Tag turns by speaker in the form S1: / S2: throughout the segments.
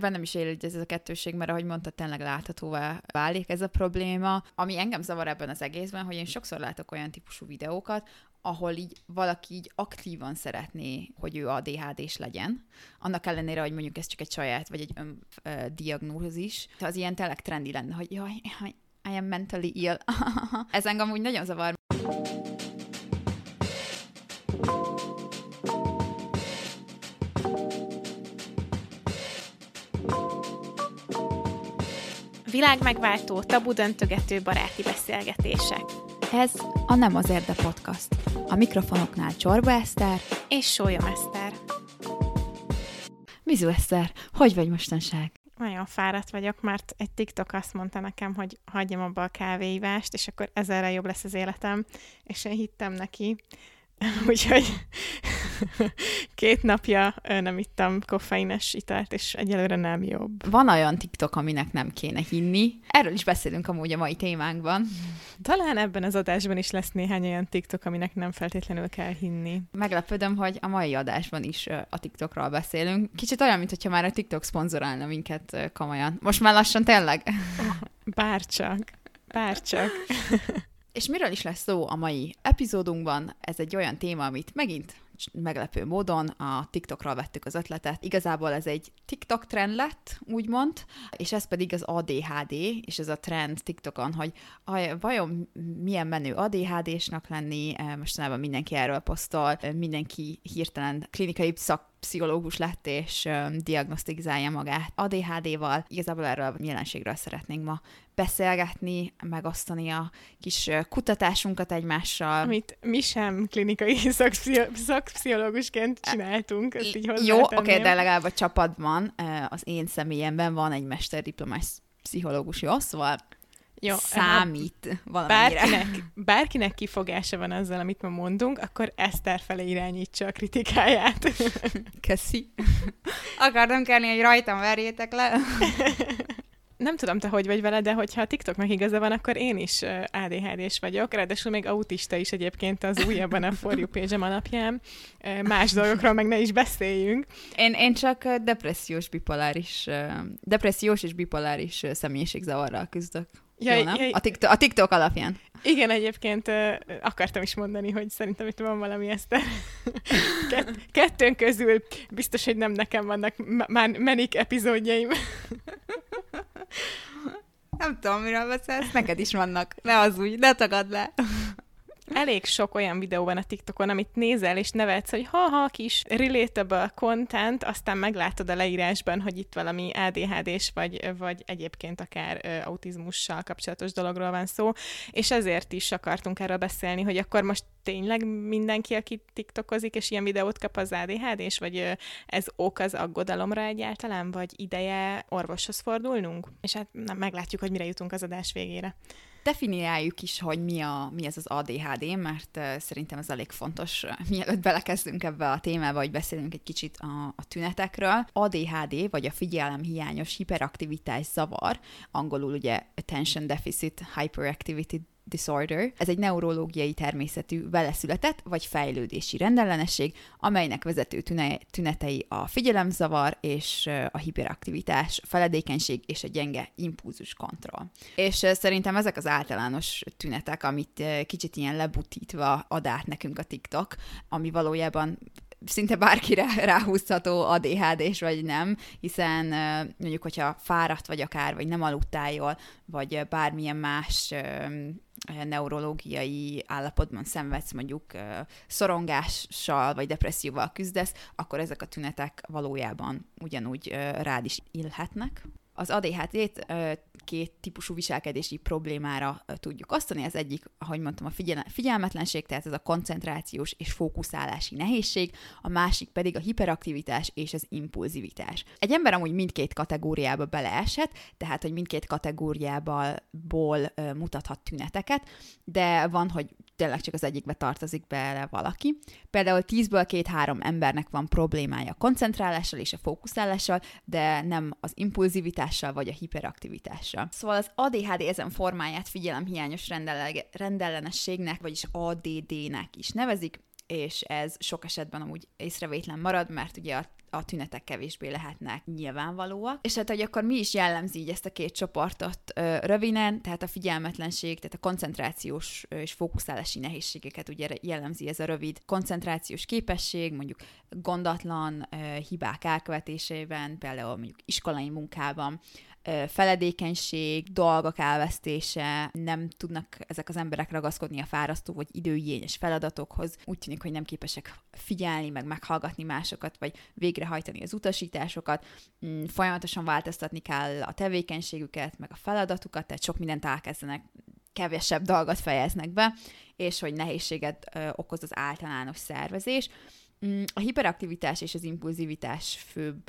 S1: Bennem is él ez a kettőség, mert ahogy mondta, tényleg láthatóvá válik ez a probléma. Ami engem zavar ebben az egészben, hogy én sokszor látok olyan típusú videókat, ahol így valaki így aktívan szeretné, hogy ő ADHD-s legyen. Annak ellenére, hogy mondjuk ez csak egy saját, vagy egy öndiagnózis. Az ilyen tényleg trendi lenne, hogy jaj, I am mentally ill. ez engem úgy nagyon zavar.
S2: Világmegváltó, tabu döntögető baráti beszélgetések.
S1: Ez a Nem az Érde Podcast. A mikrofonoknál Csorba Eszter
S2: és Sólyom Eszter.
S1: Mizu Eszter, hogy vagy mostanság?
S2: Nagyon fáradt vagyok, mert egy TikTok azt mondta nekem, hogy hagyjam abba a kávéívást, és akkor ezerre jobb lesz az életem, és én hittem neki. Úgyhogy két napja nem ittam koffeines italt, és egyelőre nem jobb.
S1: Van olyan TikTok, aminek nem kéne hinni. Erről is beszélünk amúgy a mai témánkban.
S2: Talán ebben az adásban is lesz néhány olyan TikTok, aminek nem feltétlenül kell hinni.
S1: Meglepődöm, hogy a mai adásban is a TikTokról beszélünk. Kicsit olyan, mintha már a TikTok szponzorálna minket komolyan. Most már lassan tényleg?
S2: Bárcsak. Bárcsak.
S1: És miről is lesz szó a mai epizódunkban? Ez egy olyan téma, amit megint meglepő módon a TikTokról vettük az ötletet. Igazából ez egy TikTok trend lett, úgymond, és ez pedig az ADHD, és ez a trend TikTokon, hogy vajon milyen menő ADHD-snak lenni, mostanában mindenki erről posztol, mindenki hirtelen klinikai szak pszichológus lett, és diagnosztizálja magát ADHD-val. Igazából erről a jelenségről szeretnénk ma beszélgetni, megosztani a kis kutatásunkat egymással.
S2: Amit mi sem klinikai szakpszichológusként csináltunk, ezt így
S1: Jó, oké, okay, de legalább a csapatban, az én személyemben van egy mesterdiplomás pszichológus, jó? Szóval jó, számít
S2: valamennyire. Bárkinek, bárkinek kifogása van azzal, amit ma mondunk, akkor Eszter felé irányítsa a kritikáját.
S1: Köszi. Akartam kérni, hogy rajtam verjétek le.
S2: nem tudom, te hogy vagy vele, de hogyha a TikToknak igaza van, akkor én is ADHD-s vagyok, ráadásul még autista is egyébként az újabban a For You page alapján. Más dolgokról meg ne is beszéljünk.
S1: Én, én csak depressziós, bipoláris, depressziós és bipoláris személyiségzavarral küzdök. Ja, Jó, nem? Ja, a, TikTok, a TikTok alapján.
S2: Igen, egyébként akartam is mondani, hogy szerintem itt van valami ezt Kett, kettőn közül biztos, hogy nem nekem vannak már menik epizódjaim.
S1: nem tudom, miről beszélsz, neked is vannak. Ne az úgy, ne tagad le
S2: elég sok olyan videó van a TikTokon, amit nézel, és nevetsz, hogy ha-ha, kis relatable content, aztán meglátod a leírásban, hogy itt valami ADHD-s, vagy, vagy egyébként akár ö, autizmussal kapcsolatos dologról van szó, és ezért is akartunk erről beszélni, hogy akkor most tényleg mindenki, aki TikTokozik, és ilyen videót kap az ADHD-s, vagy ö, ez ok az aggodalomra egyáltalán, vagy ideje orvoshoz fordulnunk? És hát na, meglátjuk, hogy mire jutunk az adás végére
S1: definiáljuk is, hogy mi, a, mi ez az ADHD, mert szerintem ez elég fontos, mielőtt belekezdünk ebbe a témába, hogy beszélünk egy kicsit a, a tünetekről. ADHD, vagy a figyelemhiányos hiperaktivitás zavar, angolul ugye Attention Deficit Hyperactivity disorder. Ez egy neurológiai természetű veleszületett vagy fejlődési rendellenesség, amelynek vezető tünetei a figyelemzavar és a hiperaktivitás, feledékenység és a gyenge impulzus kontroll. És szerintem ezek az általános tünetek, amit kicsit ilyen lebutítva ad át nekünk a TikTok, ami valójában szinte bárkire ráhúzható ADHD-s vagy nem, hiszen mondjuk, hogyha fáradt vagy akár, vagy nem aludtál jól, vagy bármilyen más neurológiai állapotban szenvedsz, mondjuk szorongással vagy depresszióval küzdesz, akkor ezek a tünetek valójában ugyanúgy rád is illhetnek. Az ADHD-t két típusú viselkedési problémára tudjuk osztani. Az egyik, ahogy mondtam, a figyel- figyelmetlenség, tehát ez a koncentrációs és fókuszálási nehézség, a másik pedig a hiperaktivitás és az impulzivitás. Egy ember amúgy mindkét kategóriába beleeshet, tehát hogy mindkét kategóriából mutathat tüneteket, de van, hogy tényleg csak az egyikbe tartozik bele valaki. Például 10-ből két-három embernek van problémája a koncentrálással és a fókuszálással, de nem az impulzivitással vagy a hiperaktivitással. Szóval az ADHD ezen formáját figyelemhiányos rendellenességnek, vagyis ADD-nek is nevezik, és ez sok esetben amúgy észrevétlen marad, mert ugye a a tünetek kevésbé lehetnek nyilvánvalóak. És hát, hogy akkor mi is jellemzi így ezt a két csoportot ö, röviden, tehát a figyelmetlenség, tehát a koncentrációs és fókuszálási nehézségeket ugye jellemzi ez a rövid koncentrációs képesség, mondjuk gondatlan ö, hibák elkövetésében, például mondjuk iskolai munkában, feledékenység, dolgok elvesztése, nem tudnak ezek az emberek ragaszkodni a fárasztó vagy időigényes feladatokhoz, úgy tűnik, hogy nem képesek figyelni, meg meghallgatni másokat, vagy végrehajtani az utasításokat, mm, folyamatosan változtatni kell a tevékenységüket, meg a feladatukat, tehát sok mindent elkezdenek kevesebb dolgot fejeznek be, és hogy nehézséget okoz az általános szervezés. Mm, a hiperaktivitás és az impulzivitás főbb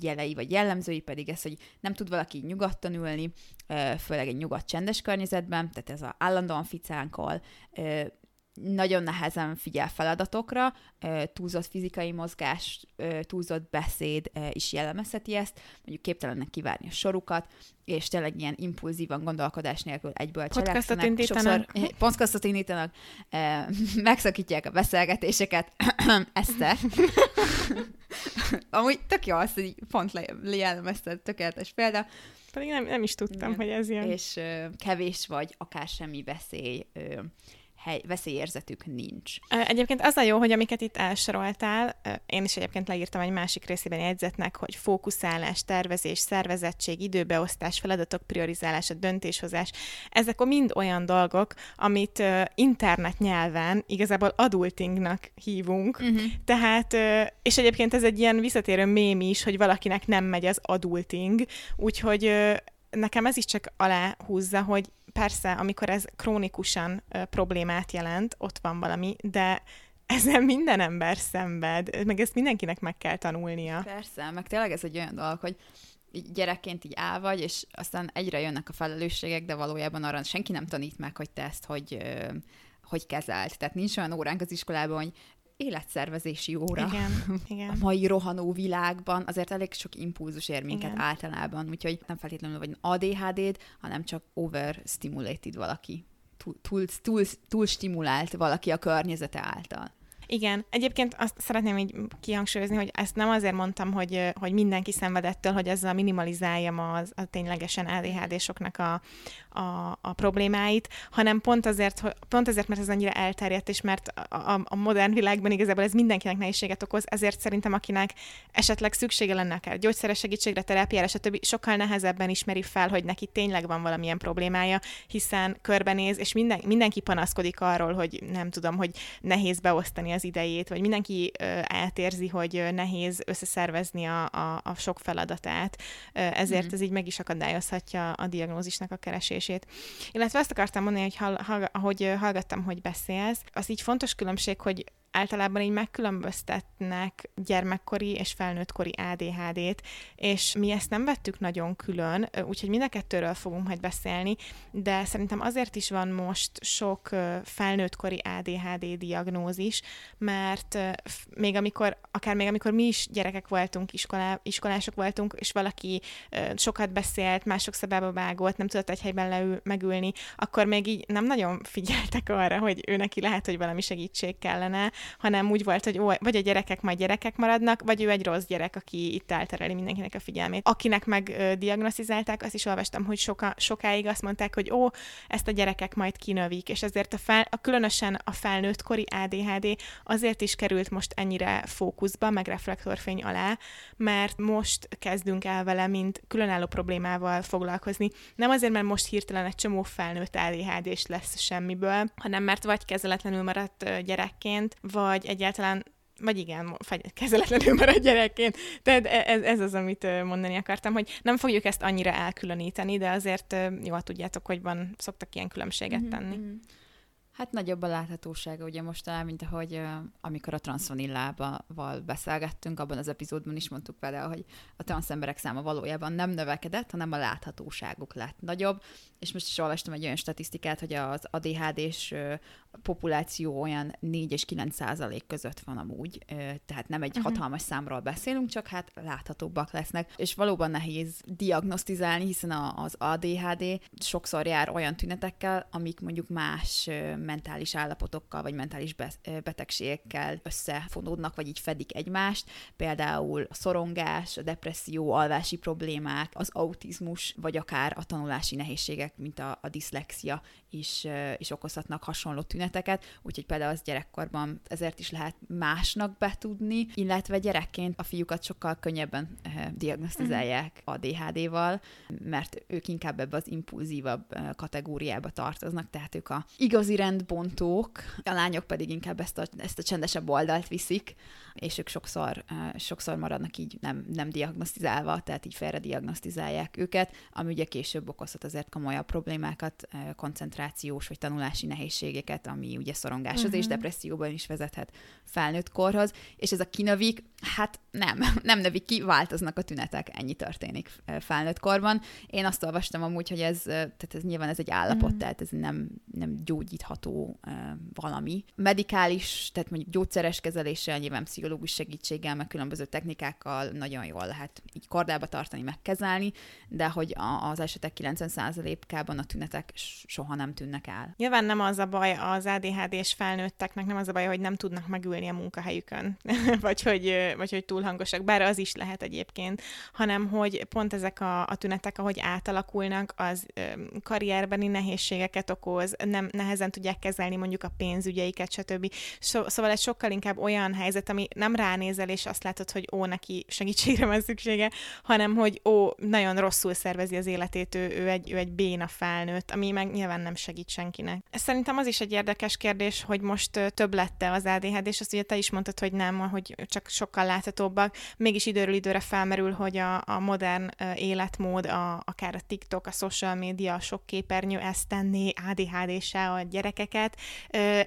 S1: jelei vagy jellemzői pedig ez, hogy nem tud valaki nyugodtan ülni, főleg egy nyugodt csendes környezetben, tehát ez a állandóan ficánkol, nagyon nehezen figyel feladatokra, túlzott fizikai mozgás, túlzott beszéd is jellemezheti ezt, mondjuk képtelennek kivárni a sorukat, és tényleg ilyen impulzívan gondolkodás nélkül egyből
S2: cselekszenek. indítanak.
S1: Sokszor podcastot indítanak, megszakítják a beszélgetéseket. Eszter. Amúgy tök jó az, hogy pont jellemezted, tökéletes példa.
S2: Pedig nem, nem is tudtam, Igen. hogy ez ilyen.
S1: És kevés vagy, akár semmi veszély hely, veszélyérzetük nincs.
S2: Egyébként az a jó, hogy amiket itt elsoroltál, én is egyébként leírtam egy másik részében jegyzetnek, hogy fókuszálás, tervezés, szervezettség, időbeosztás, feladatok priorizálása, döntéshozás, ezek mind olyan dolgok, amit internet nyelven igazából adultingnak hívunk, uh-huh. tehát, és egyébként ez egy ilyen visszatérő mém is, hogy valakinek nem megy az adulting, úgyhogy nekem ez is csak aláhúzza, hogy persze, amikor ez krónikusan ö, problémát jelent, ott van valami, de ezen minden ember szenved, meg ezt mindenkinek meg kell tanulnia.
S1: Persze, meg tényleg ez egy olyan dolog, hogy így gyerekként így áll vagy, és aztán egyre jönnek a felelősségek, de valójában arra senki nem tanít meg, hogy te ezt hogy, hogy kezelt. Tehát nincs olyan óránk az iskolában, hogy életszervezési óra
S2: igen, igen.
S1: a mai rohanó világban, azért elég sok impulzus ér minket igen. általában, úgyhogy nem feltétlenül vagy ADHD-d, hanem csak overstimulated valaki, túl, túl, túl, túl stimulált valaki a környezete által.
S2: Igen, egyébként azt szeretném így kihangsúlyozni, hogy ezt nem azért mondtam, hogy, hogy mindenki szenvedettől, hogy ezzel minimalizáljam az, a ténylegesen ADHD-soknak a, a, a problémáit, hanem pont azért, hogy, pont azért, mert ez annyira elterjedt, és mert a, a, a modern világban igazából ez mindenkinek nehézséget okoz, ezért szerintem akinek esetleg szüksége lenne akár gyógyszeres segítségre, terápiára, stb. sokkal nehezebben ismeri fel, hogy neki tényleg van valamilyen problémája, hiszen körbenéz, és minden, mindenki panaszkodik arról, hogy nem tudom, hogy nehéz beosztani az idejét, vagy mindenki ö, átérzi, hogy nehéz összeszervezni a, a, a sok feladatát, ezért mm. ez így meg is akadályozhatja a diagnózisnak a keresését. Illetve azt akartam mondani, hogy hall, hall, ahogy hallgattam, hogy beszélsz, az így fontos különbség, hogy általában így megkülönböztetnek gyermekkori és felnőttkori ADHD-t, és mi ezt nem vettük nagyon külön, úgyhogy mind a kettőről fogunk majd beszélni, de szerintem azért is van most sok felnőttkori ADHD diagnózis, mert még amikor, akár még amikor mi is gyerekek voltunk, iskolá, iskolások voltunk, és valaki sokat beszélt, mások szabába vágott, nem tudott egy helyben leül, megülni, akkor még így nem nagyon figyeltek arra, hogy ő neki lehet, hogy valami segítség kellene, hanem úgy volt, hogy ó, vagy a gyerekek majd gyerekek maradnak, vagy ő egy rossz gyerek, aki itt eltereli mindenkinek a figyelmét. Akinek meg ö, diagnosztizálták, azt is olvastam, hogy soka, sokáig azt mondták, hogy ó, ezt a gyerekek majd kinövik, és ezért a, fel, a különösen a felnőttkori ADHD azért is került most ennyire fókuszba, meg reflektorfény alá, mert most kezdünk el vele, mint különálló problémával foglalkozni. Nem azért, mert most hirtelen egy csomó felnőtt adhd lesz semmiből, hanem mert vagy kezeletlenül maradt gyerekként, vagy egyáltalán vagy igen, kezeletlenül marad gyerekként. Tehát e, ez, ez az, amit mondani akartam, hogy nem fogjuk ezt annyira elkülöníteni, de azért jól tudjátok, hogy van, szoktak ilyen különbséget mhm, tenni. Mm-hmm.
S1: Hát nagyobb a láthatósága, ugye most talán, mint ahogy uh, amikor a transvanillával beszélgettünk, abban az epizódban is mondtuk például, hogy a transzemberek száma valójában nem növekedett, hanem a láthatóságuk lett nagyobb, és most is olvastam egy olyan statisztikát, hogy az ADHD-s uh, populáció olyan 4 és 9 százalék között van amúgy, tehát nem egy uh-huh. hatalmas számról beszélünk, csak hát láthatóbbak lesznek, és valóban nehéz diagnosztizálni, hiszen az ADHD sokszor jár olyan tünetekkel, amik mondjuk más mentális állapotokkal, vagy mentális betegségekkel összefonódnak, vagy így fedik egymást, például a szorongás, a depresszió, alvási problémák, az autizmus, vagy akár a tanulási nehézségek, mint a, a diszlexia is, is okozhatnak hasonló tüneteket, úgyhogy például az gyerekkorban ezért is lehet másnak betudni, illetve gyerekként a fiúkat sokkal könnyebben diagnosztizálják mhm. ADHD-val, mert ők inkább ebbe az impulzívabb kategóriába tartoznak, tehát ők a igazi rendbontók, a lányok pedig inkább ezt a, ezt a csendesebb oldalt viszik, és ők sokszor, sokszor maradnak így nem, nem diagnosztizálva, tehát így félre diagnosztizálják őket, ami ugye később okozhat azért komolyabb problémákat, koncentrációs vagy tanulási nehézségeket, ami ugye szorongáshoz uh-huh. és mhm. depresszióban is vezethet felnőtt korhoz, és ez a kinövik, hát nem, nem növik ki, változnak a tünetek, ennyi történik felnőtt korban. Én azt olvastam amúgy, hogy ez, tehát ez nyilván ez egy állapot, uh-huh. tehát ez nem, nem gyógyítható uh, valami. Medikális, tehát mondjuk gyógyszeres kezeléssel, nyilván pszichológus segítséggel, meg különböző technikákkal nagyon jól lehet így kordába tartani, megkezelni, de hogy az esetek 90%-ában a tünetek soha nem tűnnek el.
S2: Nyilván nem az a baj az ADHD-s felnőtteknek, nem az a baj, hogy nem tudnak megülni a munkahelyükön, vagy, hogy, vagy hogy túl hangosak, bár az is lehet egyébként, hanem hogy pont ezek a, a tünetek, ahogy átalakulnak, az karrierbeni nehézségeket okoz, nem nehezen tudják kezelni mondjuk a pénzügyeiket, stb. So, szóval egy sokkal inkább olyan helyzet, ami nem ránézel, és azt látod, hogy ó, neki segítségre van szüksége, hanem hogy ó, nagyon rosszul szervezi az életét, ő, ő, egy, ő egy béna felnőtt, ami meg nyilván nem segít senkinek. Szerintem az is egy érdekes kérdés, hogy most több lette az ADHD, és azt ugye te is mondtad, hogy nem, hogy csak sokkal láthatóbbak. Mégis időről időre felmerül, hogy a, a modern életmód, a, akár a TikTok, a social media, a sok képernyő ezt tenni ADHD-se a gyerekeket.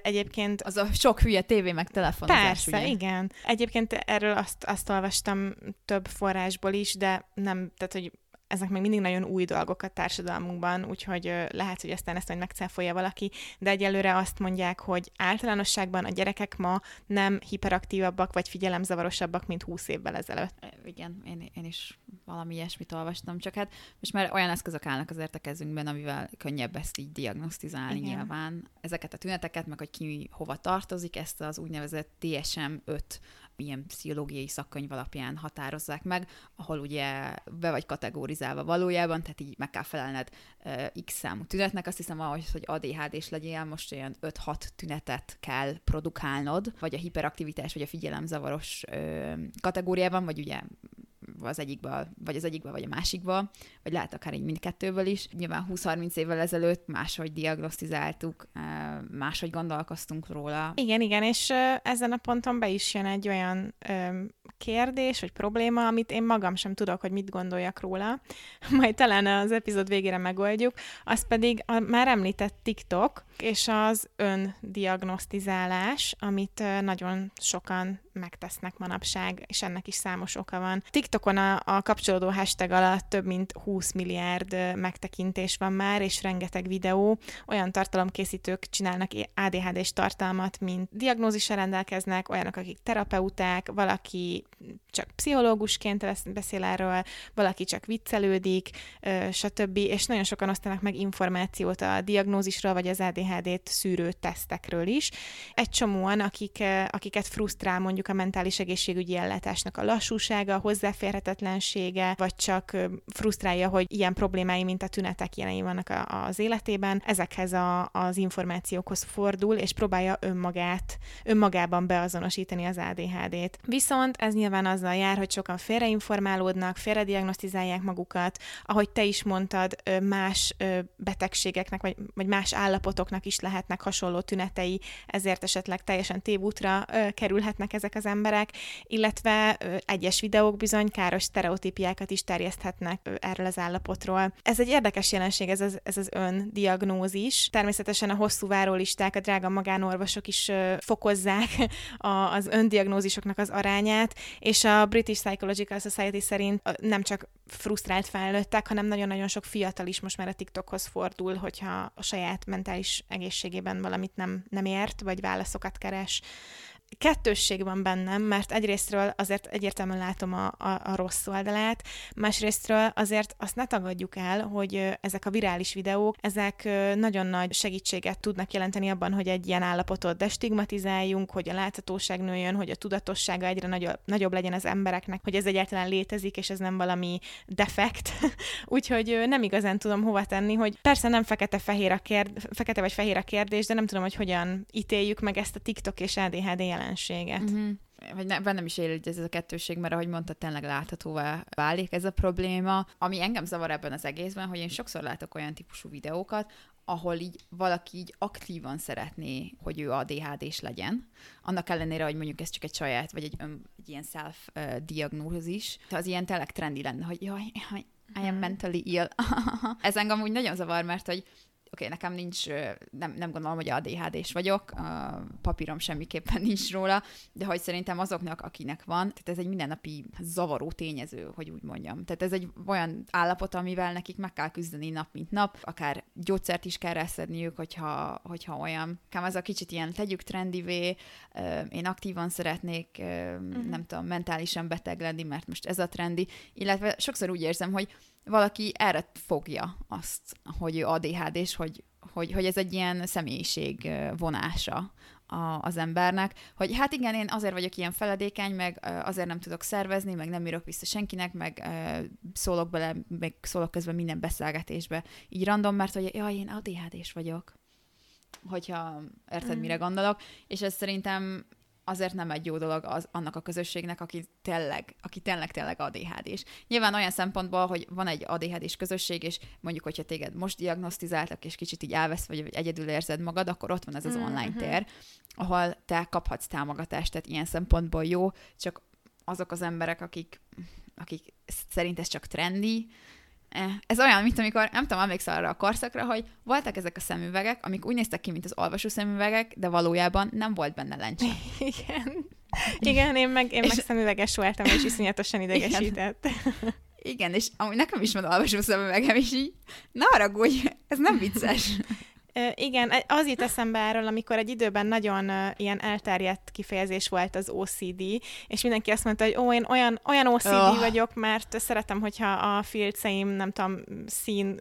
S2: Egyébként...
S1: Az a sok hülye tévé meg telefonozás,
S2: Persze,
S1: ugye?
S2: igen. Egyébként erről azt, azt olvastam több forrásból is, de nem, tehát hogy ezek még mindig nagyon új dolgok a társadalmunkban, úgyhogy lehet, hogy aztán ezt majd megcáfolja valaki, de egyelőre azt mondják, hogy általánosságban a gyerekek ma nem hiperaktívabbak vagy figyelemzavarosabbak, mint 20 évvel ezelőtt.
S1: Igen, én, én is valami ilyesmit olvastam, csak hát most már olyan eszközök állnak azért a kezünkben, amivel könnyebb ezt így diagnosztizálni Igen. nyilván. Ezeket a tüneteket, meg hogy ki hova tartozik, ezt az úgynevezett DSM-5 ilyen pszichológiai szakkönyv alapján határozzák meg, ahol ugye be vagy kategorizálva valójában, tehát így meg kell felelned x számú tünetnek. Azt hiszem, ahhoz, hogy ADHD-s legyél, most olyan 5-6 tünetet kell produkálnod, vagy a hiperaktivitás, vagy a figyelemzavaros kategóriában, vagy ugye az egyikbe, vagy az egyikbe, vagy a másikba, vagy lehet akár így mindkettőből is. Nyilván 20-30 évvel ezelőtt máshogy diagnosztizáltuk, máshogy gondolkoztunk róla.
S2: Igen, igen, és ezen a ponton be is jön egy olyan kérdés, vagy probléma, amit én magam sem tudok, hogy mit gondoljak róla. Majd talán az epizód végére megoldjuk. Az pedig a már említett TikTok, és az öndiagnosztizálás, amit nagyon sokan megtesznek manapság, és ennek is számos oka van. TikTokon a, a kapcsolódó hashtag alatt több mint 20 milliárd megtekintés van már, és rengeteg videó. Olyan tartalomkészítők csinálnak ADHD-s tartalmat, mint diagnózissal rendelkeznek, olyanok, akik terapeuták, valaki csak pszichológusként beszél erről, valaki csak viccelődik, stb. És nagyon sokan osztanak meg információt a diagnózisról, vagy az ADHD-t szűrő tesztekről is. Egy csomóan, akik, akiket frusztrál mondjuk a mentális egészségügyi ellátásnak a lassúsága, a hozzáférhetetlensége, vagy csak frusztrálja, hogy ilyen problémái, mint a tünetek jelei vannak a, az életében, ezekhez a, az információkhoz fordul, és próbálja önmagát, önmagában beazonosítani az ADHD-t. Viszont ez nyilván azzal jár, hogy sokan félreinformálódnak, félrediagnosztizálják magukat, ahogy te is mondtad, más betegségeknek, vagy, vagy más állapotoknak is lehetnek hasonló tünetei, ezért esetleg teljesen tévútra kerülhetnek ezek az emberek, illetve egyes videók bizony káros sztereotípiákat is terjeszthetnek erről az állapotról. Ez egy érdekes jelenség, ez az, ez az öndiagnózis. Természetesen a hosszú várólisták, a drága magánorvosok is fokozzák az öndiagnózisoknak az arányát, és a British Psychological Society szerint nem csak frusztrált felnőttek, hanem nagyon-nagyon sok fiatal is most már a TikTokhoz fordul, hogyha a saját mentális egészségében valamit nem, nem ért, vagy válaszokat keres kettősség van bennem, mert egyrésztről azért egyértelműen látom a, a, a rossz oldalát, másrésztről azért azt ne tagadjuk el, hogy ezek a virális videók, ezek nagyon nagy segítséget tudnak jelenteni abban, hogy egy ilyen állapotot destigmatizáljunk, hogy a láthatóság nőjön, hogy a tudatossága egyre nagyobb, nagyobb legyen az embereknek, hogy ez egyáltalán létezik, és ez nem valami defekt. Úgyhogy nem igazán tudom hova tenni, hogy persze nem fekete-fehér a kérd, fekete vagy fehér a kérdés, de nem tudom, hogy hogyan ítéljük meg ezt a TikTok és ADHD jelenséget. Uh-huh
S1: vagy ne, bennem is él ez a kettőség, mert ahogy mondta, tényleg láthatóvá válik ez a probléma. Ami engem zavar ebben az egészben, hogy én sokszor látok olyan típusú videókat, ahol így valaki így aktívan szeretné, hogy ő ADHD-s legyen. Annak ellenére, hogy mondjuk ez csak egy saját, vagy egy, ön, egy ilyen self-diagnózis. Az ilyen tényleg trendi lenne, hogy jaj, I am mhm. mentally ill. ez engem úgy nagyon zavar, mert hogy oké, okay, nekem nincs, nem, nem gondolom, hogy ADHD-s vagyok, papírom semmiképpen nincs róla, de hogy szerintem azoknak, akinek van, tehát ez egy mindennapi zavaró tényező, hogy úgy mondjam. Tehát ez egy olyan állapot, amivel nekik meg kell küzdeni nap, mint nap, akár gyógyszert is kell reszedniük, hogyha, hogyha olyan. Kám ez a kicsit ilyen tegyük trendivé, én aktívan szeretnék, uh-huh. nem tudom, mentálisan beteg lenni, mert most ez a trendi, illetve sokszor úgy érzem, hogy valaki erre fogja azt, hogy ő ADHD, és hogy, hogy, hogy ez egy ilyen személyiség vonása a, az embernek, hogy hát igen, én azért vagyok ilyen feledékeny, meg azért nem tudok szervezni, meg nem írok vissza senkinek, meg szólok bele, meg szólok közben minden beszélgetésbe, így random, mert hogy jaj, én ADHD-s vagyok hogyha érted, mm. mire gondolok, és ez szerintem azért nem egy jó dolog az, annak a közösségnek, aki tényleg, aki tényleg, tényleg ADHD-s. Nyilván olyan szempontból, hogy van egy ADHD-s közösség, és mondjuk, hogyha téged most diagnosztizáltak, és kicsit így elvesz, vagy egyedül érzed magad, akkor ott van ez az mm-hmm. online tér, ahol te kaphatsz támogatást, tehát ilyen szempontból jó, csak azok az emberek, akik, akik szerint ez csak trendi, ez olyan, mint amikor, nem tudom, emlékszel arra a korszakra, hogy voltak ezek a szemüvegek, amik úgy néztek ki, mint az olvasó szemüvegek, de valójában nem volt benne lencse.
S2: Igen. Igen, én meg, én és... meg szemüveges voltam, és iszonyatosan idegesített.
S1: Igen. Igen, és amúgy nekem is van olvasó szemüvegem, és így, na haragudj, ez nem vicces.
S2: Igen, az jut eszembe erről, amikor egy időben nagyon ilyen elterjedt kifejezés volt az OCD, és mindenki azt mondta, hogy ó, én olyan, olyan OCD oh. vagyok, mert szeretem, hogyha a filceim, nem tudom, szín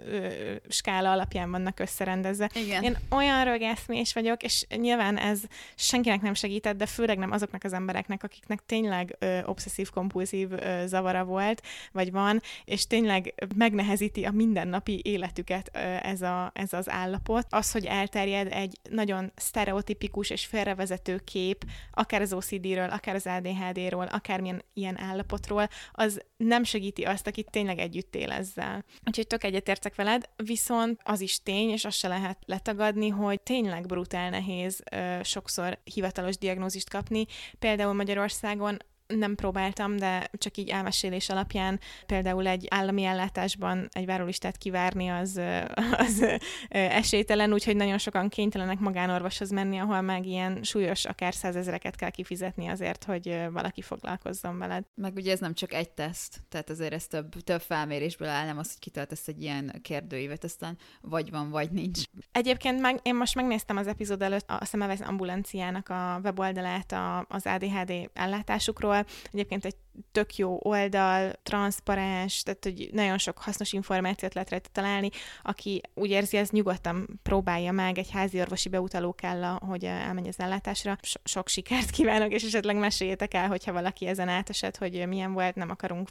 S2: skála alapján vannak összerendezve. Igen. Én olyan rögeszmés vagyok, és nyilván ez senkinek nem segített, de főleg nem azoknak az embereknek, akiknek tényleg obszesszív-kompulzív zavara volt, vagy van, és tényleg megnehezíti a mindennapi életüket ez, a, ez az állapot az, hogy elterjed egy nagyon sztereotipikus és félrevezető kép, akár az OCD-ről, akár az ADHD-ról, akármilyen ilyen állapotról, az nem segíti azt, aki tényleg együtt él ezzel. Úgyhogy tök egyetértek veled, viszont az is tény, és azt se lehet letagadni, hogy tényleg brutál nehéz ö, sokszor hivatalos diagnózist kapni. Például Magyarországon nem próbáltam, de csak így elmesélés alapján például egy állami ellátásban egy várólistát kivárni az, az esélytelen, úgyhogy nagyon sokan kénytelenek magánorvoshoz menni, ahol meg ilyen súlyos, akár százezereket kell kifizetni azért, hogy valaki foglalkozzon veled.
S1: Meg ugye ez nem csak egy teszt, tehát azért ez több, több felmérésből áll, nem az, hogy kitöltesz egy ilyen kérdőívet, aztán vagy van, vagy nincs.
S2: Egyébként meg, én most megnéztem az epizód előtt a Szemevez ambulanciának a weboldalát a, az ADHD ellátásukról, Egyébként egy tök jó oldal, transzparens, tehát hogy nagyon sok hasznos információt lehet rajta találni. Aki úgy érzi, ez nyugodtan próbálja meg, egy házi orvosi beutaló kell, hogy elmenj az ellátásra. So- sok sikert kívánok, és esetleg meséljétek el, hogyha valaki ezen átesett, hogy milyen volt, nem akarunk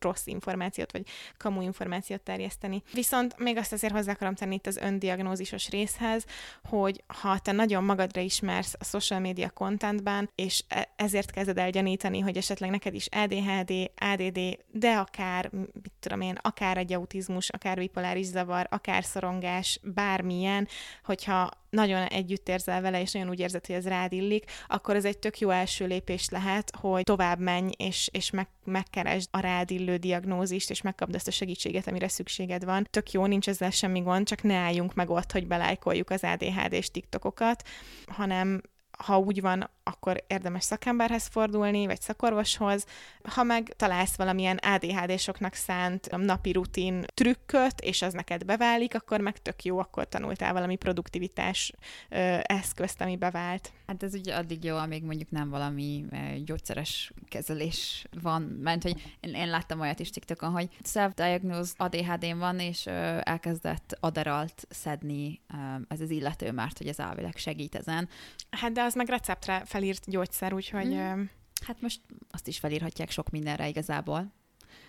S2: rossz információt, vagy kamu információt terjeszteni. Viszont még azt azért hozzá akarom tenni itt az öndiagnózisos részhez, hogy ha te nagyon magadra ismersz a social media contentben, és e- ezért kezded el gyanítani, hogy esetleg neked is ADHD, ADD, de akár, mit tudom én, akár egy autizmus, akár bipoláris zavar, akár szorongás, bármilyen, hogyha nagyon együtt érzel vele, és nagyon úgy érzed, hogy ez rád illik, akkor ez egy tök jó első lépés lehet, hogy tovább menj, és, és meg, megkeresd a rád illő diagnózist, és megkapd azt a segítséget, amire szükséged van. Tök jó, nincs ezzel semmi gond, csak ne álljunk meg ott, hogy belájkoljuk az ADHD-s TikTokokat, hanem ha úgy van, akkor érdemes szakemberhez fordulni, vagy szakorvoshoz. Ha meg találsz valamilyen ADHD-soknak szánt napi rutin trükköt, és az neked beválik, akkor meg tök jó, akkor tanultál valami produktivitás ö, eszközt, ami bevált.
S1: Hát ez ugye addig jó, amíg mondjuk nem valami gyógyszeres kezelés van, mert hogy én, én láttam olyat is TikTokon, hogy self-diagnosed ADHD-n van, és ö, elkezdett aderalt szedni ö, ez az illető, mert hogy ez elvileg segít ezen.
S2: Hát de az meg receptre felírt gyógyszer, úgyhogy... Mm.
S1: Hát most azt is felírhatják sok mindenre igazából.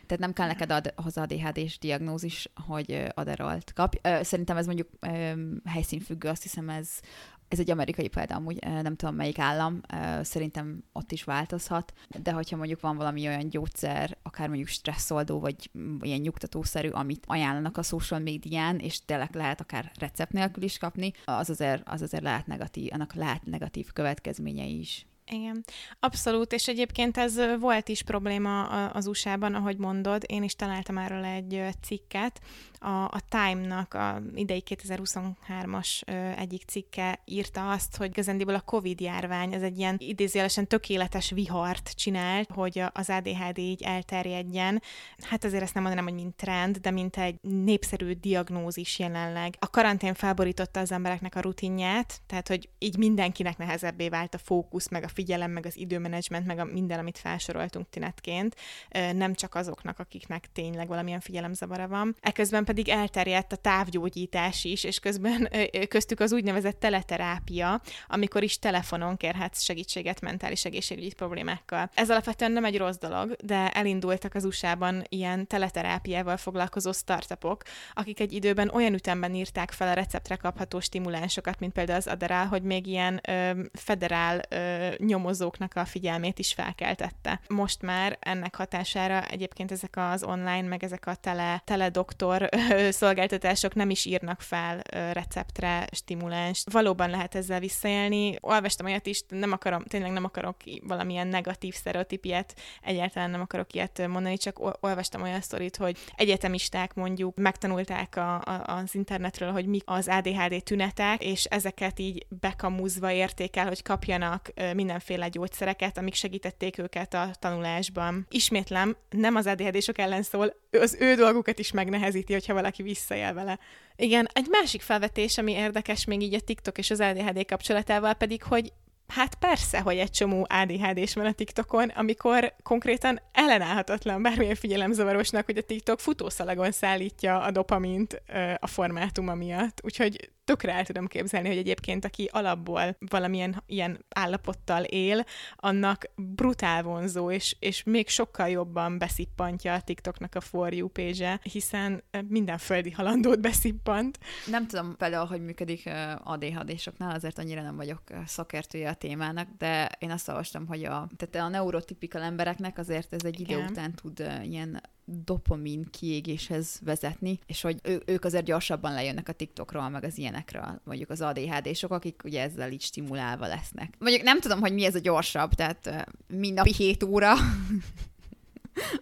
S1: Tehát nem kell neked ad, hozzá ADHD-s diagnózis, hogy aderalt kap. Szerintem ez mondjuk helyszínfüggő, azt hiszem ez ez egy amerikai példa, amúgy nem tudom melyik állam, szerintem ott is változhat, de hogyha mondjuk van valami olyan gyógyszer, akár mondjuk stresszoldó, vagy ilyen nyugtatószerű, amit ajánlanak a social médián, és tényleg lehet akár recept nélkül is kapni, az azért, az azért lehet negatív, annak lehet negatív következményei is.
S2: Igen, abszolút, és egyébként ez volt is probléma az USA-ban, ahogy mondod, én is találtam erről egy cikket, a, a Time-nak a idei 2023-as egyik cikke írta azt, hogy igazándiból a Covid járvány az egy ilyen idézőjelesen tökéletes vihart csinált, hogy az ADHD így elterjedjen. Hát azért ezt nem mondanám, hogy mint trend, de mint egy népszerű diagnózis jelenleg. A karantén felborította az embereknek a rutinját, tehát hogy így mindenkinek nehezebbé vált a fókusz, meg a figyelem, meg az időmenedzsment, meg a minden, amit felsoroltunk tinetként, nem csak azoknak, akiknek tényleg valamilyen figyelemzavara van. Eközben pedig elterjedt a távgyógyítás is, és közben köztük az úgynevezett teleterápia, amikor is telefonon kérhetsz segítséget mentális egészségügyi problémákkal. Ez alapvetően nem egy rossz dolog, de elindultak az USA-ban ilyen teleterápiával foglalkozó startupok, akik egy időben olyan ütemben írták fel a receptre kapható stimulánsokat, mint például az Adderall, hogy még ilyen ö, federál ö, nyomozóknak a figyelmét is felkeltette. Most már ennek hatására egyébként ezek az online, meg ezek a tele, teledoktor szolgáltatások nem is írnak fel receptre stimuláns. Valóban lehet ezzel visszaélni. Olvastam olyat is, nem akarom, tényleg nem akarok valamilyen negatív sztereotípiát, egyáltalán nem akarok ilyet mondani, csak olvastam olyan sztorit, hogy egyetemisták mondjuk megtanulták a, a, az internetről, hogy mi az ADHD tünetek, és ezeket így bekamuzva értékel, hogy kapjanak mindenféle gyógyszereket, amik segítették őket a tanulásban. Ismétlem, nem az ADHD-sok ellen szól, az ő dolgukat is megnehezíti, hogyha valaki visszaél vele. Igen, egy másik felvetés, ami érdekes még így a TikTok és az ADHD kapcsolatával pedig, hogy Hát persze, hogy egy csomó ADHD-s van a TikTokon, amikor konkrétan ellenállhatatlan bármilyen figyelemzavarosnak, hogy a TikTok futószalagon szállítja a dopamint a formátuma miatt. Úgyhogy tökre el tudom képzelni, hogy egyébként aki alapból valamilyen ilyen állapottal él, annak brutál vonzó, és, és még sokkal jobban beszippantja a TikToknak a For You page hiszen minden földi halandót beszippant.
S1: Nem tudom például, hogy működik ADHD-soknál, azért annyira nem vagyok szakértője a témának, de én azt olvastam, hogy a, tehát a neurotipikal embereknek azért ez egy idő Igen. után tud ilyen dopamin kiégéshez vezetni, és hogy ő, ők azért gyorsabban lejönnek a TikTokról, meg az ilyenekről, mondjuk az ADHD-sok, akik ugye ezzel így stimulálva lesznek. Mondjuk nem tudom, hogy mi ez a gyorsabb, tehát mind napi 7 óra,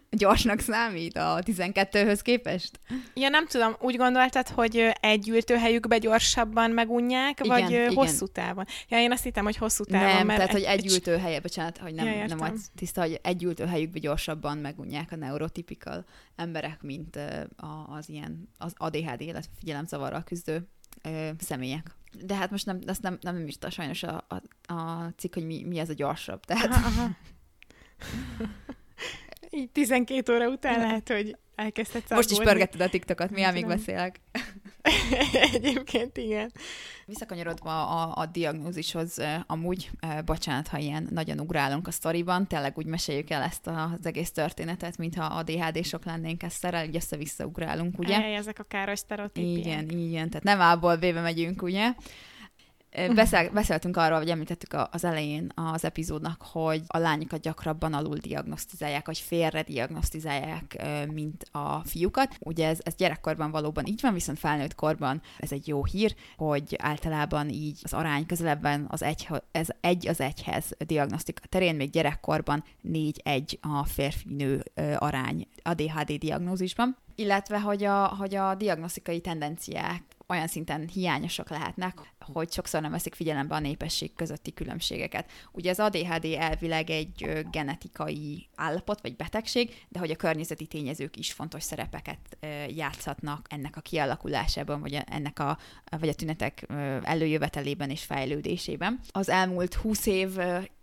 S1: gyorsnak számít a 12-höz képest?
S2: Ja, nem tudom, úgy gondoltad, hogy egy ültőhelyükbe gyorsabban megunják, igen, vagy igen. hosszú távon? Ja, én azt hittem, hogy hosszú távon.
S1: Nem, mert tehát, egy, hogy egy ültőhelye, bocsánat, hogy nem, ja, nem az tiszta, hogy egy ültőhelyükbe gyorsabban megunják a neurotipikal emberek, mint az ilyen az ADHD, illetve figyelemzavarral küzdő személyek. De hát most nem, azt nem, nem írta sajnos a, a, a cikk, hogy mi, mi ez a gyorsabb. Tehát... Aha, aha.
S2: így 12 óra után lehet, hogy elkezdted
S1: Most is pörgetted a TikTokot, mi még beszélek.
S2: Egyébként igen.
S1: Visszakanyarodva a, a diagnózishoz, amúgy, bocsánat, ha ilyen nagyon ugrálunk a sztoriban, tényleg úgy meséljük el ezt az egész történetet, mintha a DHD-sok lennénk ezzel, így össze-vissza ugrálunk, ugye?
S2: Ej, ezek a káros sztereotípiák.
S1: Igen, igen, tehát nem ából véve megyünk, ugye? Beszél, beszéltünk arról, vagy említettük az elején az epizódnak, hogy a lányokat gyakrabban alul diagnosztizálják, vagy félre diagnosztizálják, mint a fiúkat. Ugye ez, ez gyerekkorban valóban így van, viszont felnőtt korban ez egy jó hír, hogy általában így az arány közelebben az egy, ez egy az egyhez diagnosztika terén, még gyerekkorban négy-egy a férfi-nő arány a DHD diagnózisban illetve hogy a, hogy a diagnosztikai tendenciák olyan szinten hiányosak lehetnek, hogy sokszor nem veszik figyelembe a népesség közötti különbségeket. Ugye az ADHD elvileg egy genetikai állapot vagy betegség, de hogy a környezeti tényezők is fontos szerepeket játszhatnak ennek a kialakulásában, vagy ennek a, vagy a tünetek előjövetelében és fejlődésében. Az elmúlt 20 év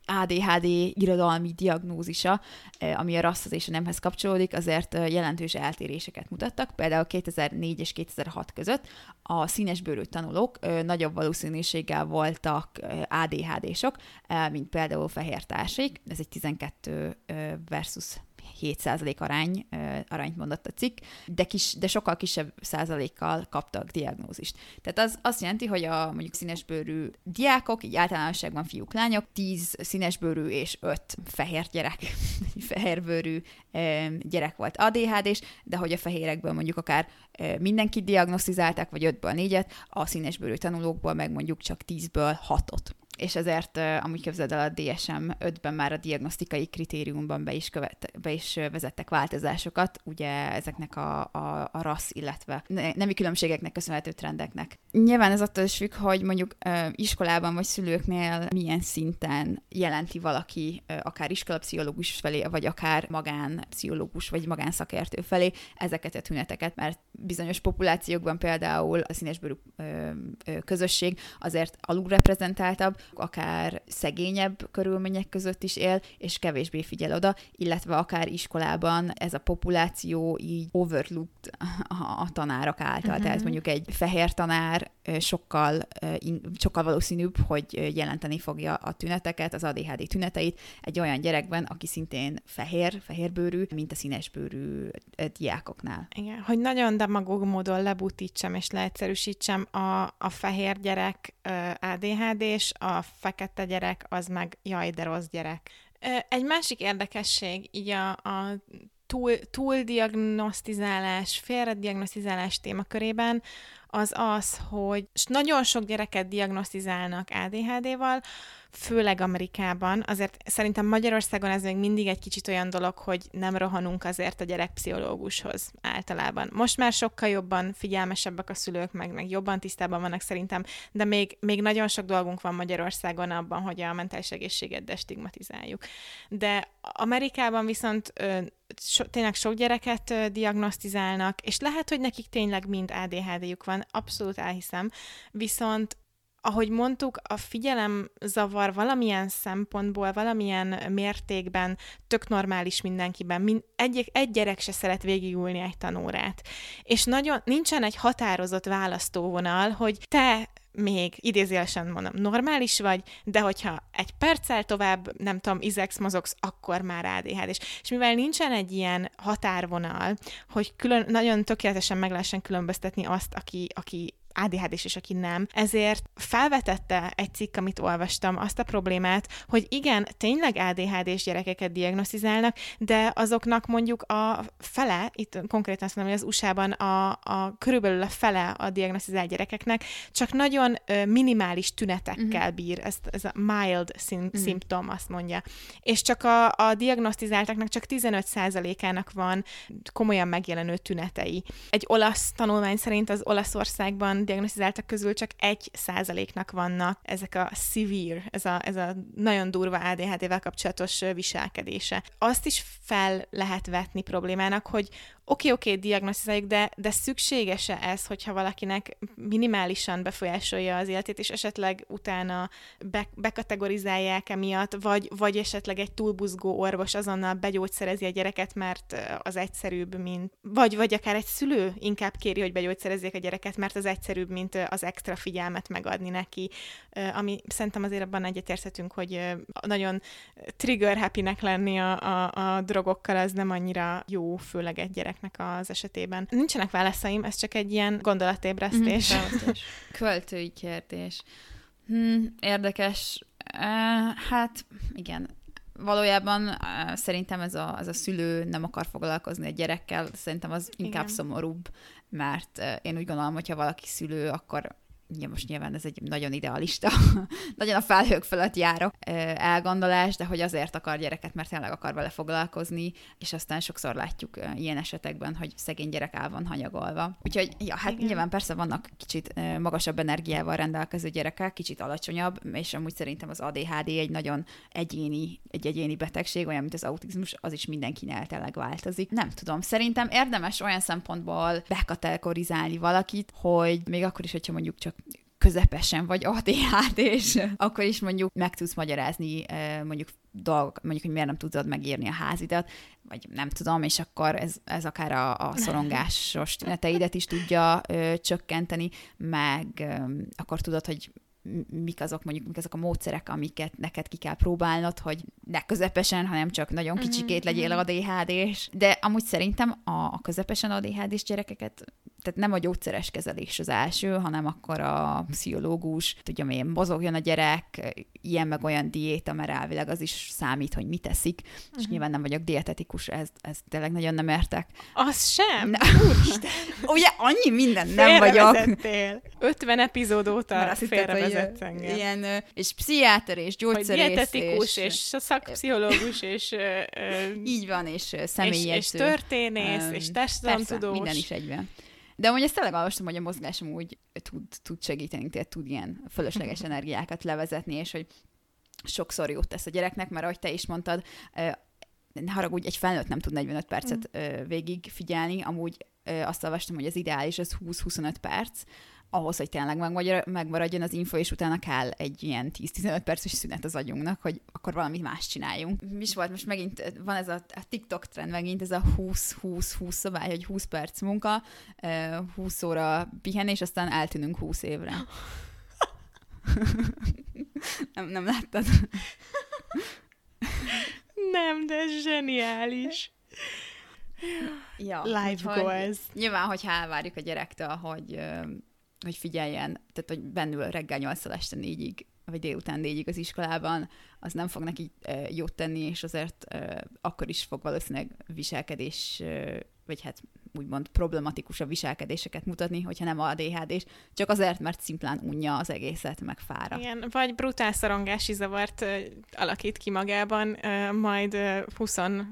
S1: ADHD irodalmi diagnózisa, eh, ami a rasszhoz és a nemhez kapcsolódik, azért eh, jelentős eltéréseket mutattak. Például 2004 és 2006 között a színesbőrű tanulók eh, nagyobb valószínűséggel voltak ADHD-sok, mint például fehér társik. Ez egy 12 versus 7% arány, arányt mondott a cikk, de, kis, de sokkal kisebb százalékkal kaptak diagnózist. Tehát az azt jelenti, hogy a mondjuk színesbőrű diákok, így általánosságban fiúk, lányok, 10 színesbőrű és 5 fehér gyerek, fehérbőrű gyerek volt ADHD-s, de hogy a fehérekből mondjuk akár mindenkit diagnosztizálták, vagy 5-ből 4-et, a színesbőrű tanulókból meg mondjuk csak 10-ből 6-ot és ezért amúgy képzeld el a DSM 5-ben már a diagnosztikai kritériumban be is, követ, be is vezettek változásokat, ugye ezeknek a, a, a rassz, illetve nemi különbségeknek köszönhető trendeknek. Nyilván ez attól is függ, hogy mondjuk iskolában vagy szülőknél milyen szinten jelenti valaki akár iskolapszichológus felé, vagy akár magánpszichológus, vagy magánszakértő felé ezeket a tüneteket, mert bizonyos populációkban például a színesbőrű közösség azért alulreprezentáltabb, akár szegényebb körülmények között is él, és kevésbé figyel oda, illetve akár iskolában ez a populáció így overlooked a, a tanárok által. Uh-huh. Tehát mondjuk egy fehér tanár sokkal, sokkal valószínűbb, hogy jelenteni fogja a tüneteket, az ADHD tüneteit egy olyan gyerekben, aki szintén fehér, fehérbőrű, mint a színesbőrű diákoknál.
S2: Igen, hogy nagyon demagóg módon lebutítsam és leegyszerűsítsem, a, a fehér gyerek ADHD és a fekete gyerek az meg jaj, de rossz gyerek. Egy másik érdekesség, így a, a túl, túldiagnosztizálás, félrediagnosztizálás témakörében, az az, hogy nagyon sok gyereket diagnosztizálnak ADHD-val, főleg Amerikában. Azért szerintem Magyarországon ez még mindig egy kicsit olyan dolog, hogy nem rohanunk azért a gyerekpszichológushoz általában. Most már sokkal jobban figyelmesebbek a szülők, meg, meg jobban tisztában vannak szerintem, de még, még nagyon sok dolgunk van Magyarországon abban, hogy a mentális egészséget destigmatizáljuk. De Amerikában viszont ö, so, tényleg sok gyereket ö, diagnosztizálnak, és lehet, hogy nekik tényleg mind ADHD-juk van, abszolút elhiszem, viszont ahogy mondtuk, a figyelem zavar valamilyen szempontból, valamilyen mértékben tök normális mindenkiben. Mind, egy, egy gyerek se szeret végigülni egy tanórát. És nagyon nincsen egy határozott választóvonal, hogy te még idézélesen mondom, normális vagy, de hogyha egy perccel tovább, nem tudom, izex mozogsz, akkor már adhd És, és mivel nincsen egy ilyen határvonal, hogy külön, nagyon tökéletesen meg lehessen különböztetni azt, aki, aki ADHD-s és aki nem. Ezért felvetette egy cikk, amit olvastam, azt a problémát, hogy igen, tényleg ADHD-s gyerekeket diagnosztizálnak, de azoknak mondjuk a fele, itt konkrétan azt mondom, hogy az USA-ban a, a körülbelül a fele a diagnosztizált gyerekeknek csak nagyon minimális tünetekkel uh-huh. bír, ez, ez a mild szim, uh-huh. symptom, azt mondja. És csak a, a diagnosztizáltaknak csak 15%-ának van komolyan megjelenő tünetei. Egy olasz tanulmány szerint az Olaszországban diagnosztizáltak közül csak egy százaléknak vannak ezek a severe, ez a, ez a nagyon durva ADHD-vel kapcsolatos viselkedése. Azt is fel lehet vetni problémának, hogy oké, oké, diagnosztizáljuk, de, de szükséges-e ez, hogyha valakinek minimálisan befolyásolja az életét, és esetleg utána be, bekategorizálják emiatt, vagy, vagy esetleg egy túlbuzgó orvos azonnal begyógyszerezi a gyereket, mert az egyszerűbb, mint... Vagy, vagy akár egy szülő inkább kéri, hogy begyógyszerezzék a gyereket, mert az egyszerűbb, mint az extra figyelmet megadni neki, ami szerintem azért abban egyetérthetünk, hogy nagyon trigger happy-nek lenni a, a, a drogokkal, az nem annyira jó, főleg egy gyerek gyerekeknek az esetében. Nincsenek válaszaim, ez csak egy ilyen gondolatébresztés.
S1: Mm-hmm. Költői kérdés. Hmm, érdekes. Hát igen, valójában szerintem ez a, ez a szülő nem akar foglalkozni a gyerekkel, szerintem az inkább Igen. szomorúbb, mert én úgy gondolom, hogyha valaki szülő, akkor ja, most nyilván ez egy nagyon idealista, nagyon a felhők fölött járó elgondolás, de hogy azért akar gyereket, mert tényleg akar vele foglalkozni, és aztán sokszor látjuk ilyen esetekben, hogy szegény gyerek el van hanyagolva. Úgyhogy, ja, hát Igen. nyilván persze vannak kicsit magasabb energiával rendelkező gyerekek, kicsit alacsonyabb, és amúgy szerintem az ADHD egy nagyon egyéni, egy egyéni betegség, olyan, mint az autizmus, az is mindenkinél tényleg változik. Nem tudom, szerintem érdemes olyan szempontból bekategorizálni valakit, hogy még akkor is, hogyha mondjuk csak közepesen vagy ADHD, és akkor is mondjuk meg tudsz magyarázni mondjuk dolgok, mondjuk, hogy miért nem tudod megírni a házidat, vagy nem tudom, és akkor ez, ez akár a, a szorongásos tüneteidet is tudja ö, csökkenteni, meg ö, akkor tudod, hogy mik azok mondjuk, mik azok a módszerek, amiket neked ki kell próbálnod, hogy ne közepesen, hanem csak nagyon mhm, kicsikét legyél mhm. ADHD-s. De amúgy szerintem a, a közepesen ADHD-s gyerekeket tehát nem a gyógyszeres kezelés az első, hanem akkor a pszichológus, tudja én, mozogjon a gyerek, ilyen meg olyan diéta, mert elvileg az is számít, hogy mit teszik, uh-huh. és mhm. nyilván nem vagyok dietetikus, ez, ez tényleg nagyon nem értek.
S2: Az sem? Ne.
S1: Ugye annyi minden nem vagyok.
S2: 50 epizód óta félrevezetsz engem.
S1: Ilyen, és pszichiáter, és gyógyszerész.
S2: Hogy dietetikus, és, és szakpszichológus, és...
S1: így van, és személyedző. És,
S2: és történész, és társadalomtudós.
S1: minden is egyben. De amúgy ezt tényleg olvastam, hogy a mozgásom úgy tud, tud segíteni, tehát tud ilyen fölösleges energiákat levezetni, és hogy sokszor jót tesz a gyereknek, mert ahogy te is mondtad, ne haragudj, egy felnőtt nem tud 45 percet mm. végig figyelni, amúgy azt olvastam, hogy az ideális az 20-25 perc, ahhoz, hogy tényleg megmaradjon az info, és utána kell egy ilyen 10-15 perces szünet az agyunknak, hogy akkor valamit más csináljunk. Mi is volt most megint, van ez a, a TikTok trend megint, ez a 20-20-20 szabály, hogy 20 perc munka, 20 óra pihenés, aztán eltűnünk 20 évre. nem, nem láttad?
S2: nem, de ez zseniális.
S1: Ja,
S2: Life goals.
S1: Nyilván, hogyha elvárjuk a gyerektől, hogy hogy figyeljen, tehát hogy bennül reggel 8 este 4-ig, vagy délután 4-ig az iskolában, az nem fog neki jót tenni, és azért akkor is fog valószínűleg viselkedés, vagy hát úgymond problematikus a viselkedéseket mutatni, hogyha nem adhd és csak azért, mert szimplán unja az egészet, meg fára.
S2: Igen, vagy brutál szorongási zavart alakít ki magában, majd 27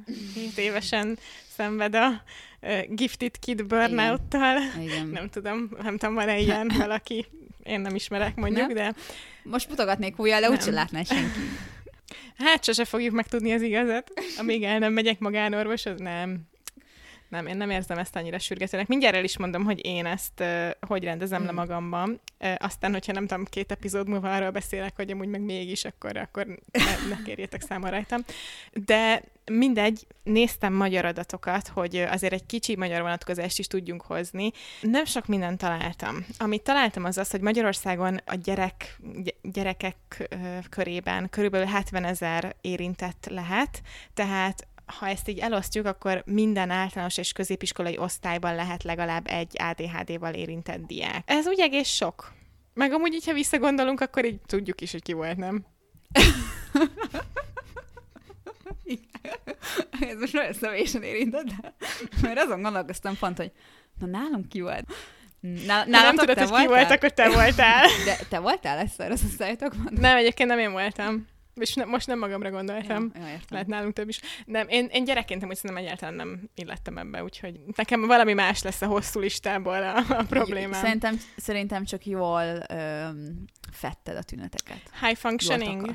S2: évesen szenved a Gifted Kid burnout-tal. Igen. Nem tudom, nem tudom, van-e ilyen valaki, én nem ismerek mondjuk, nem? de...
S1: Most mutogatnék újjal, de úgyse látná senki.
S2: Hát sose fogjuk megtudni az igazat, amíg el nem megyek magánorvoshoz, nem. Nem, én nem érzem ezt annyira sürgetőnek. Mindjárt el is mondom, hogy én ezt uh, hogy rendezem mm. le magamban. Uh, aztán, hogyha nem tudom, két epizód múlva arról beszélek, hogy amúgy meg mégis, akkor, akkor ne, ne kérjétek számon rajtam. De mindegy, néztem magyar adatokat, hogy azért egy kicsi magyar vonatkozást is tudjunk hozni. Nem sok mindent találtam. Amit találtam az az, hogy Magyarországon a gyerek, gyerekek körében körülbelül 70 ezer érintett lehet, tehát ha ezt így elosztjuk, akkor minden általános és középiskolai osztályban lehet legalább egy ADHD-val érintett diák. Ez úgy egész sok. Meg amúgy, ha visszagondolunk, akkor így tudjuk is, hogy ki volt, nem?
S1: Ez most nagyon személyesen érintett, de mert azon gondolkoztam pont, hogy na nálunk ki volt.
S2: Nál, nem tudod, hogy ki volt, akkor te voltál.
S1: De te voltál egyszer az osztályotokban?
S2: Nem, egyébként nem én voltam. És ne, most nem magamra gondoltam.
S1: Ja, ja,
S2: Lehet nálunk több is. Nem, én, én gyerekként amúgy szerintem egyáltalán nem illettem ebbe, úgyhogy nekem valami más lesz a hosszú listából a, a problémám.
S1: Szerintem, szerintem csak jól öm, fetted a tüneteket.
S2: High functioning.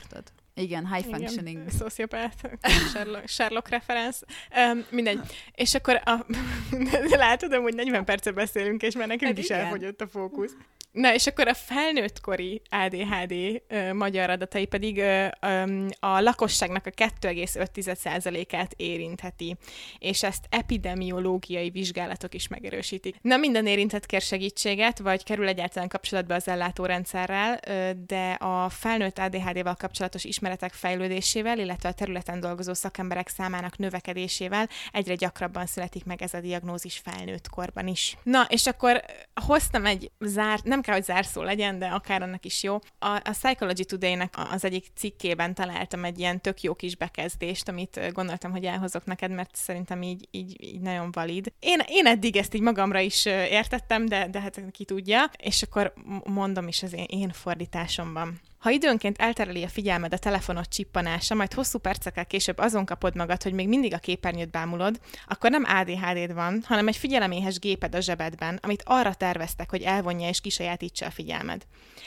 S1: Igen, high functioning. Igen,
S2: szociopát, Sherlock, Sherlock reference. Um, mindegy. És akkor a, látod, hogy 40 percet beszélünk, és már nekünk hát is igen. elfogyott a fókusz. Na, és akkor a felnőttkori ADHD ö, magyar adatai pedig ö, ö, a lakosságnak a 2,5%-át érintheti, és ezt epidemiológiai vizsgálatok is megerősítik. Nem minden érintett kér segítséget, vagy kerül egyáltalán kapcsolatba az ellátórendszerrel, ö, de a felnőtt ADHD-val kapcsolatos ismeretek fejlődésével, illetve a területen dolgozó szakemberek számának növekedésével egyre gyakrabban születik meg ez a diagnózis felnőtt korban is. Na, és akkor hoztam egy zárt, nem nem kell, hogy zárszó legyen, de akár annak is jó. A, a Psychology Today-nek az egyik cikkében találtam egy ilyen tök jó kis bekezdést, amit gondoltam, hogy elhozok neked, mert szerintem így, így, így nagyon valid. Én, én eddig ezt így magamra is értettem, de, de hát ki tudja, és akkor mondom is az én, én fordításomban. Ha időnként eltereli a figyelmed a telefonod csippanása, majd hosszú percekkel később azon kapod magad, hogy még mindig a képernyőt bámulod, akkor nem ADHD-d van, hanem egy figyeleméhes géped a zsebedben, amit arra terveztek, hogy elvonja és kisajátítsa a figyelmed.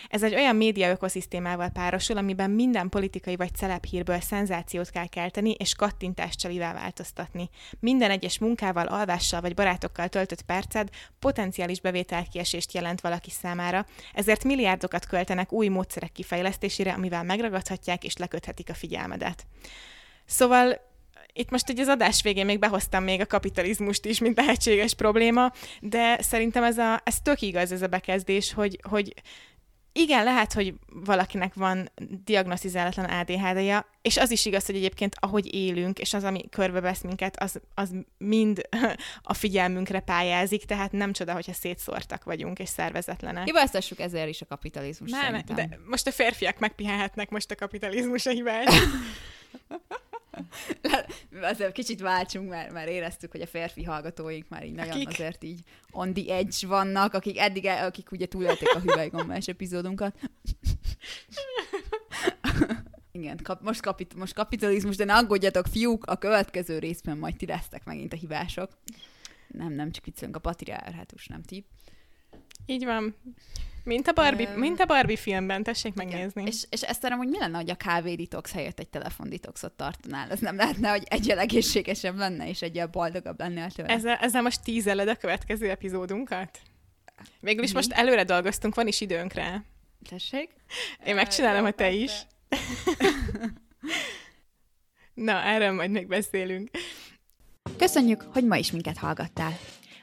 S2: Ez egy olyan média ökoszisztémával párosul, amiben minden politikai vagy hírből szenzációt kell kelteni és kattintást csalivá változtatni. Minden egyes munkával, alvással vagy barátokkal töltött perced potenciális bevételkiesést jelent valaki számára, ezért milliárdokat költenek új módszerek kifejlesztésére, fejlesztésére, amivel megragadhatják és leköthetik a figyelmedet. Szóval itt most egy az adás végén még behoztam még a kapitalizmust is, mint lehetséges probléma, de szerintem ez, a, ez tök igaz ez a bekezdés, hogy, hogy igen, lehet, hogy valakinek van diagnosztizálatlan ADHD-ja, és az is igaz, hogy egyébként ahogy élünk, és az, ami körbevesz minket, az, az mind a figyelmünkre pályázik, tehát nem csoda, hogyha szétszórtak vagyunk, és szervezetlenek.
S1: Hibáztassuk ezért is a kapitalizmus
S2: Nem,
S1: szerintem.
S2: de most a férfiak megpihenhetnek most a kapitalizmus a hibás.
S1: azért kicsit váltsunk, mert, mert éreztük, hogy a férfi hallgatóink már így nagyon
S2: Akik?
S1: azért így on the edge vannak, akik eddig, akik ugye túlélték a hüvelygombás epizódunkat. Igen, kap, most, kapit, most kapitalizmus, de ne aggódjatok, fiúk, a következő részben majd ti lesztek megint a hibások. Nem, nem, csak viccelünk a patriárhátus, nem ti.
S2: Így van. Mint a Barbie,
S1: Öm.
S2: mint a Barbie filmben, tessék megnézni.
S1: Igen. És, és ezt hogy mi lenne, hogy a kávé detox helyett egy telefon detoxot tartanál? Ez nem lehetne, hogy egyel egészségesebb lenne, és egyel boldogabb lennél tőle?
S2: Ezzel, ezzel most tízeled a következő epizódunkat? Végül is
S1: Mi?
S2: most előre dolgoztunk, van is időnk rá.
S1: Tessék?
S2: Én megcsinálom, hogy te is. Na, erről majd még beszélünk.
S1: Köszönjük, hogy ma is minket hallgattál.